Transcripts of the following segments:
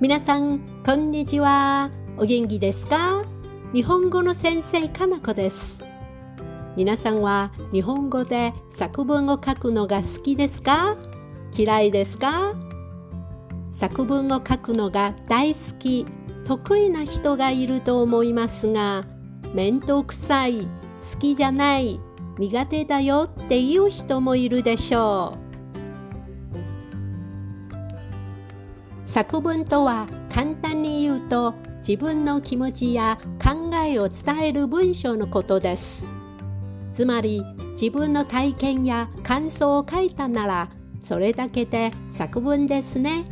皆さん、こんにちは。お元気ですか？日本語の先生、かなこです。皆さんは日本語で作文を書くのが好きですか？嫌いですか？作文を書くのが大好き、得意な人がいると思いますが、面倒くさい、好きじゃない、苦手だよっていう人もいるでしょう。作文とは簡単に言うと自分の気持ちや考えを伝える文章のことです。つまり自分の体験や感想を書いたならそれだけで作文ですね。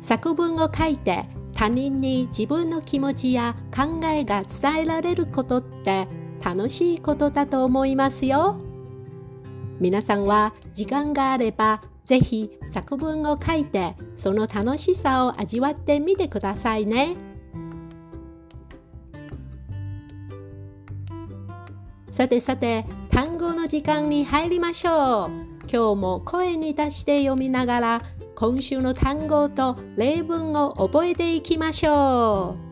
作文を書いて他人に自分の気持ちや考えが伝えられることって楽しいことだと思いますよ。皆さんは時間があればぜひ作文を書いてその楽しさを味わってみてくださいね。さてさて単語の時間に入りましょう。今日も声に出して読みながら今週の単語と例文を覚えていきましょう。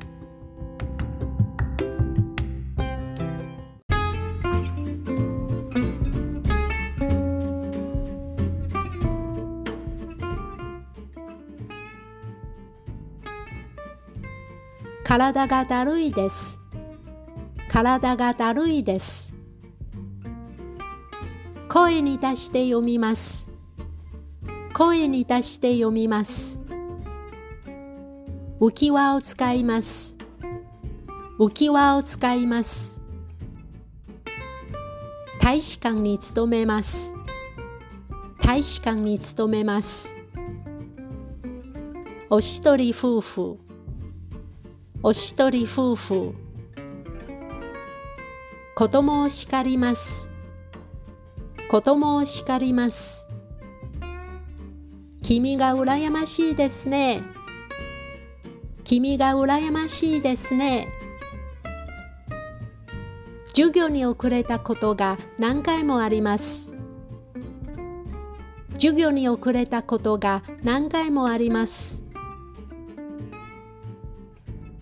体がだるいです。体がだるいです。声に出して読みます。声に出して読みます。浮き輪を使います。浮き輪を使います。大使館に勤めます。大使館に勤めます。おしどり夫婦おしどり夫婦。子供を叱ります。子供を叱ります。君が羨ましいですね。君が羨ましいですね。授業に遅れたことが何回もあります。授業に遅れたことが何回もあります。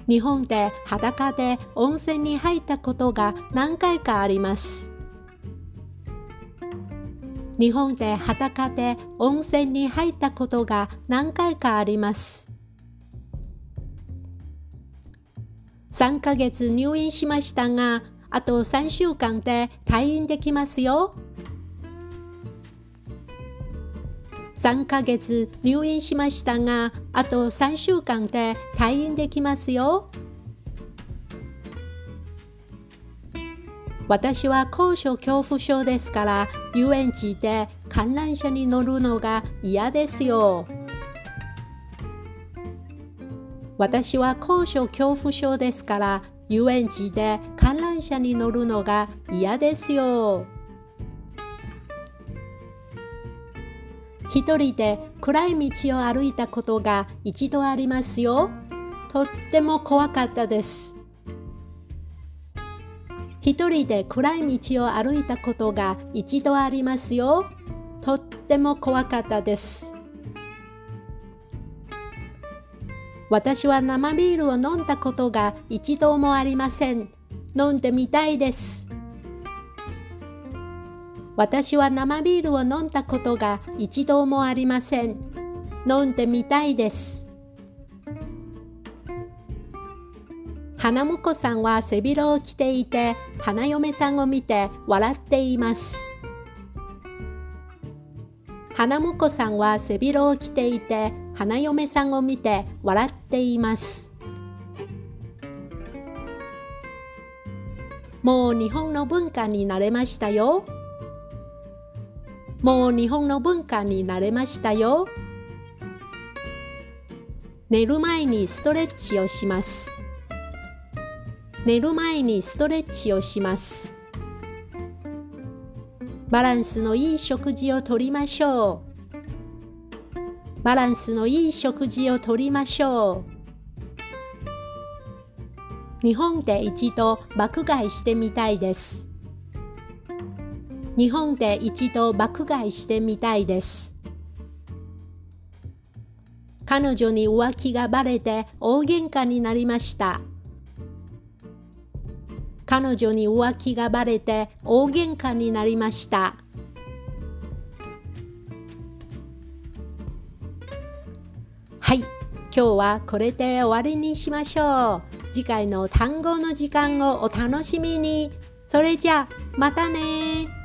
日本で裸で温泉に入ったことが何回かあります。日本で裸で温泉に入ったことが何回かあります。3ヶ月入院しましたが、あと3週間で退院できますよ。3ヶ月入院しましたが、あと3週間で退院できますよ。私は高所恐怖症ですから遊園地で観覧車に乗るのが嫌ですよ。私は高所恐怖症ですから遊園地で観覧車に乗るのが嫌ですよ。一人で暗い道を歩いたことが一度ありますよ。とっても怖かったです。一人で暗い道を歩いたことが一度ありますよ。とっても怖かったです。私は生ビールを飲んだことが一度もありません。飲んでみたいです。私は生ビールを飲んだことが一度もありません。飲んでみたいです。花婿さんは背広を着ていて、花嫁さんを見て笑っています。花婿さんは背広を着ていて、花嫁さんを見て笑っています。もう日本の文化になれましたよ。もう日本の文化になれましたよ。寝る前にストレッチをします。寝る前にストレッチをします。バランスのいい食事をとりましょう。バランスのいい食事をとりましょう。日本で一度爆買いしてみたいです。日本で一度爆買いしてみたいです。彼女に浮気がバレて大喧嘩になりました。彼女に浮気がバレて大喧嘩になりました。はい、今日はこれで終わりにしましょう。次回の単語の時間をお楽しみに。それじゃあ、またね